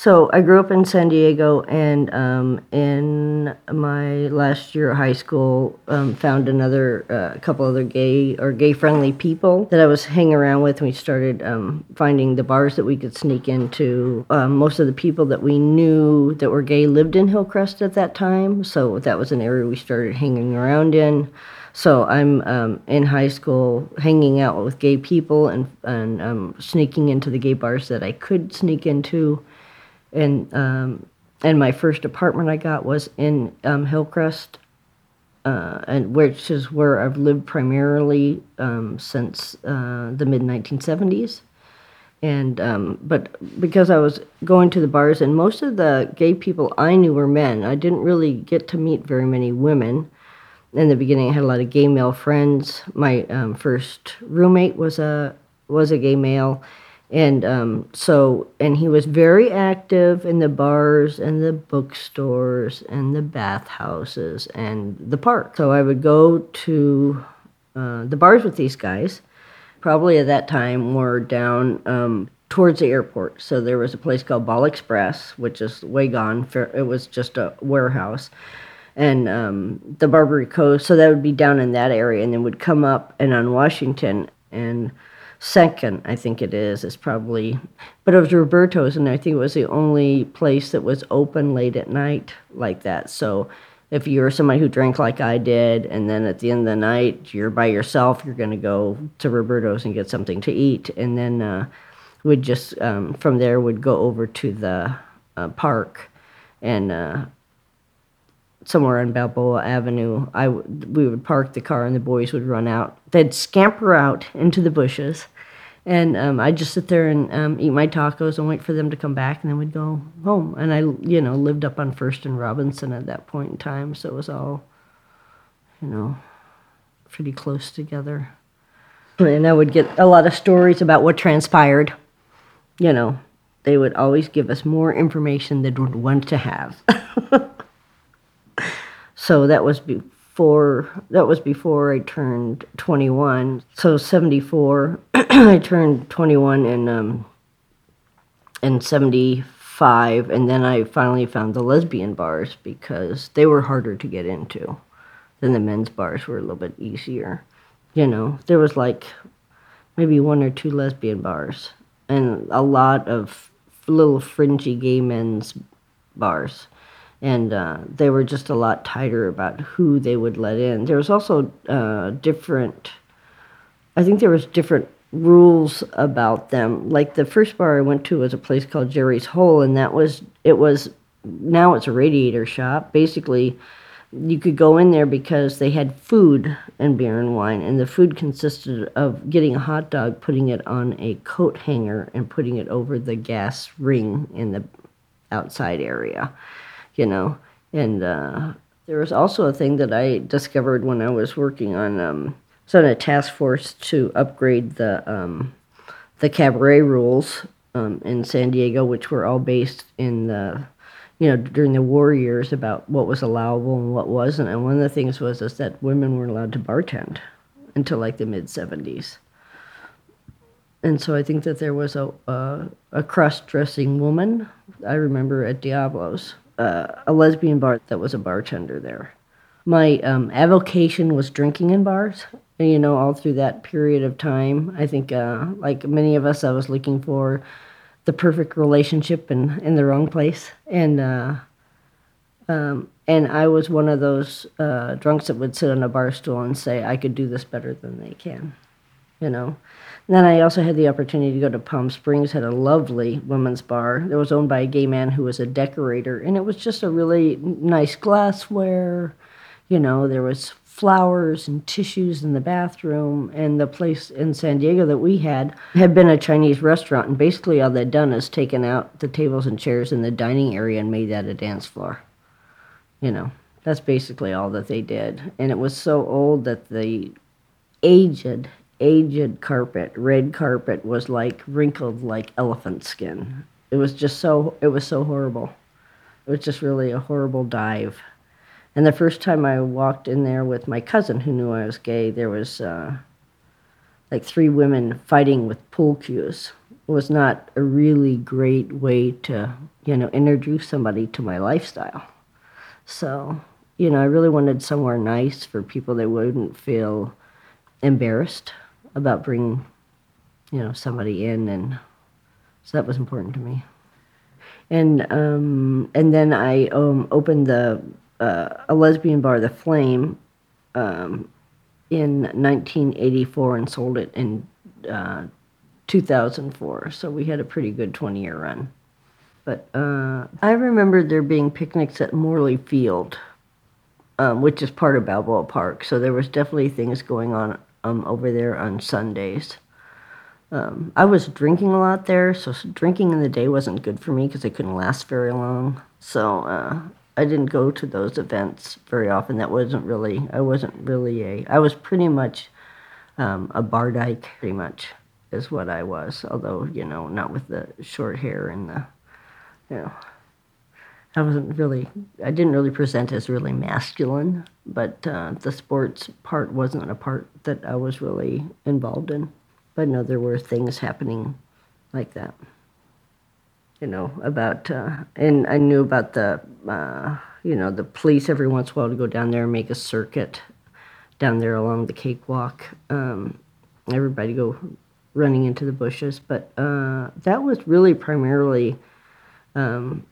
So I grew up in San Diego, and um, in my last year of high school, um, found another uh, couple other gay or gay-friendly people that I was hanging around with. And we started um, finding the bars that we could sneak into. Um, most of the people that we knew that were gay lived in Hillcrest at that time, so that was an area we started hanging around in. So I'm um, in high school hanging out with gay people and and um, sneaking into the gay bars that I could sneak into and um, and my first apartment I got was in um, Hillcrest, uh, and which is where I've lived primarily um, since uh, the mid 1970s. And um, but because I was going to the bars, and most of the gay people I knew were men, I didn't really get to meet very many women. In the beginning, I had a lot of gay male friends. My um, first roommate was a was a gay male and um, so, and he was very active in the bars and the bookstores and the bathhouses and the park. So I would go to uh, the bars with these guys. Probably at that time were down um, towards the airport. So there was a place called Ball Express, which is way gone. It was just a warehouse. And um, the Barbary Coast, so that would be down in that area, and then would come up and on Washington and second, I think it is, It's probably, but it was Roberto's, and I think it was the only place that was open late at night like that. So if you're somebody who drank like I did, and then at the end of the night you're by yourself, you're going to go to Roberto's and get something to eat, and then uh, would just um, from there would go over to the uh, park and uh, somewhere on Balboa Avenue, I w- we would park the car and the boys would run out. They'd scamper out into the bushes, and um, I'd just sit there and um, eat my tacos and wait for them to come back, and then we'd go home. And I, you know, lived up on First and Robinson at that point in time, so it was all, you know, pretty close together. And I would get a lot of stories about what transpired. You know, they would always give us more information than we'd want to have. So that was before that was before I turned 21. So 74, I turned 21 in um, in 75, and then I finally found the lesbian bars because they were harder to get into than the men's bars were a little bit easier. You know, there was like maybe one or two lesbian bars and a lot of little fringy gay men's bars and uh, they were just a lot tighter about who they would let in. There was also uh, different. I think there was different rules about them. Like the first bar I went to was a place called Jerry's Hole, and that was it was now it's a radiator shop. Basically, you could go in there because they had food and beer and wine, and the food consisted of getting a hot dog, putting it on a coat hanger, and putting it over the gas ring in the outside area you know. And uh, there was also a thing that I discovered when I was working on, um, was on a task force to upgrade the um, the cabaret rules um, in San Diego, which were all based in the, you know, during the war years about what was allowable and what wasn't. And one of the things was is that women weren't allowed to bartend until like the mid '70s. And so I think that there was a a, a cross-dressing woman. I remember at Diablo's uh, a lesbian bar that was a bartender there. My um, avocation was drinking in bars. You know, all through that period of time, I think, uh, like many of us, I was looking for the perfect relationship in, in the wrong place, and uh, um, and I was one of those uh, drunks that would sit on a bar stool and say, "I could do this better than they can," you know. And then I also had the opportunity to go to Palm Springs, had a lovely women's bar that was owned by a gay man who was a decorator. And it was just a really nice glassware. You know, there was flowers and tissues in the bathroom. And the place in San Diego that we had had been a Chinese restaurant. And basically, all they'd done is taken out the tables and chairs in the dining area and made that a dance floor. You know, that's basically all that they did. And it was so old that the aged aged carpet, red carpet, was like wrinkled like elephant skin. It was just so it was so horrible. It was just really a horrible dive. And the first time I walked in there with my cousin who knew I was gay, there was uh, like three women fighting with pool cues was not a really great way to, you know, introduce somebody to my lifestyle. So, you know, I really wanted somewhere nice for people that wouldn't feel embarrassed about bringing, you know, somebody in, and so that was important to me. And um, and then I um, opened the uh, a lesbian bar, the Flame, um, in 1984 and sold it in uh, 2004. So we had a pretty good 20 year run. But uh, I remember there being picnics at Morley Field, um, which is part of Balboa Park. So there was definitely things going on um, over there on Sundays. Um, I was drinking a lot there, so drinking in the day wasn't good for me because I couldn't last very long. So uh, I didn't go to those events very often. That wasn't really, I wasn't really a, I was pretty much um, a bar dyke, pretty much is what I was. Although, you know, not with the short hair and the, you know, I wasn't really, I didn't really present as really masculine, but uh, the sports part wasn't a part that I was really involved in. But no, there were things happening like that. You know, about, uh, and I knew about the, uh, you know, the police every once in a while to go down there and make a circuit down there along the cakewalk. Um, everybody go running into the bushes, but uh, that was really primarily um,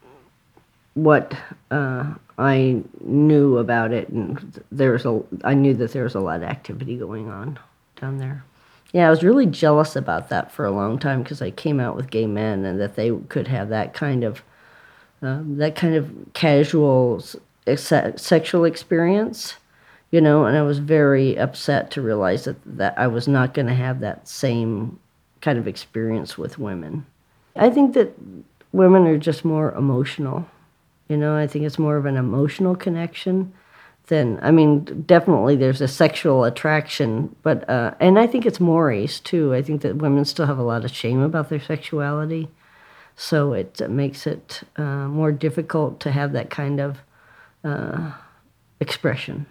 what uh, I knew about it, and there was a. I knew that there was a lot of activity going on down there. Yeah, I was really jealous about that for a long time because I came out with gay men, and that they could have that kind of um, that kind of casual sexual experience, you know. And I was very upset to realize that that I was not going to have that same kind of experience with women. I think that women are just more emotional. You know, I think it's more of an emotional connection than I mean, definitely there's a sexual attraction, but uh, and I think it's mores too. I think that women still have a lot of shame about their sexuality, so it makes it uh, more difficult to have that kind of uh, expression.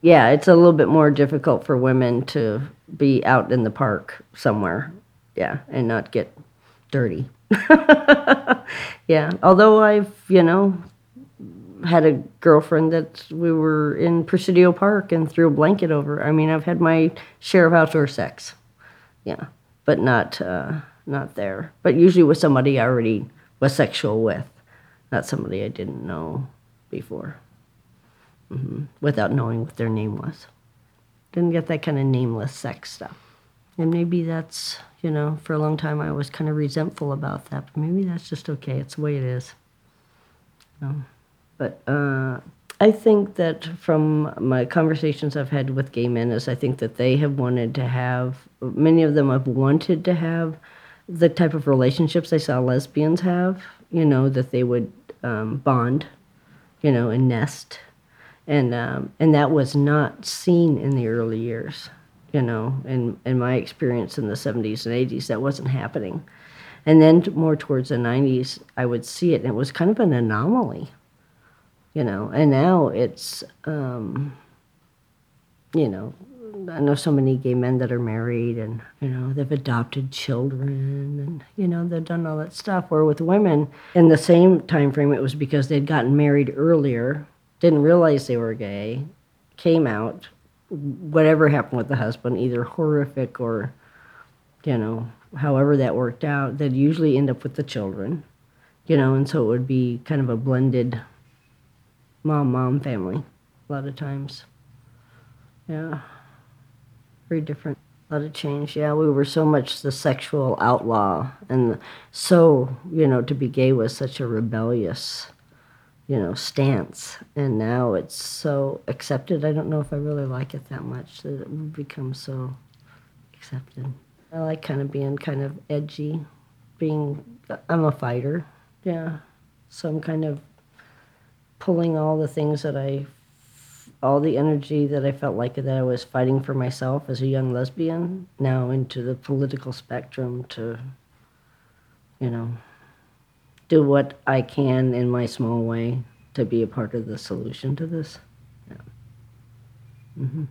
Yeah, it's a little bit more difficult for women to be out in the park somewhere, yeah, and not get dirty. yeah, although I've you know had a girlfriend that we were in Presidio Park and threw a blanket over. I mean, I've had my share of outdoor sex, yeah, but not uh, not there. But usually with somebody I already was sexual with, not somebody I didn't know before, hmm without knowing what their name was. Didn't get that kind of nameless sex stuff. And maybe that's, you know, for a long time I was kind of resentful about that, but maybe that's just okay. It's the way it is. You know? But uh, I think that from my conversations I've had with gay men is I think that they have wanted to have, many of them have wanted to have the type of relationships they saw lesbians have, you know, that they would um, bond, you know, and nest. And, um, and that was not seen in the early years, you know, in, in my experience in the 70s and 80s, that wasn't happening. And then more towards the 90s, I would see it, and it was kind of an anomaly you know and now it's um you know i know so many gay men that are married and you know they've adopted children and you know they've done all that stuff. Where with women in the same time frame it was because they'd gotten married earlier didn't realize they were gay came out whatever happened with the husband either horrific or you know however that worked out they'd usually end up with the children you know and so it would be kind of a blended mom mom family a lot of times. Yeah. Very different. A lot of change. Yeah we were so much the sexual outlaw and so you know to be gay was such a rebellious you know stance. And now it's so accepted. I don't know if i really like it that much that it would become so accepted. I like kind of being kind of edgy being i'm a fighter. Yeah. So i'm kind of pulling all the things that I, all the energy that I felt like that I was fighting for myself as a young lesbian, now into the political spectrum to, you know, do what I can in my small way to be a part of the solution to this. Yeah. hmm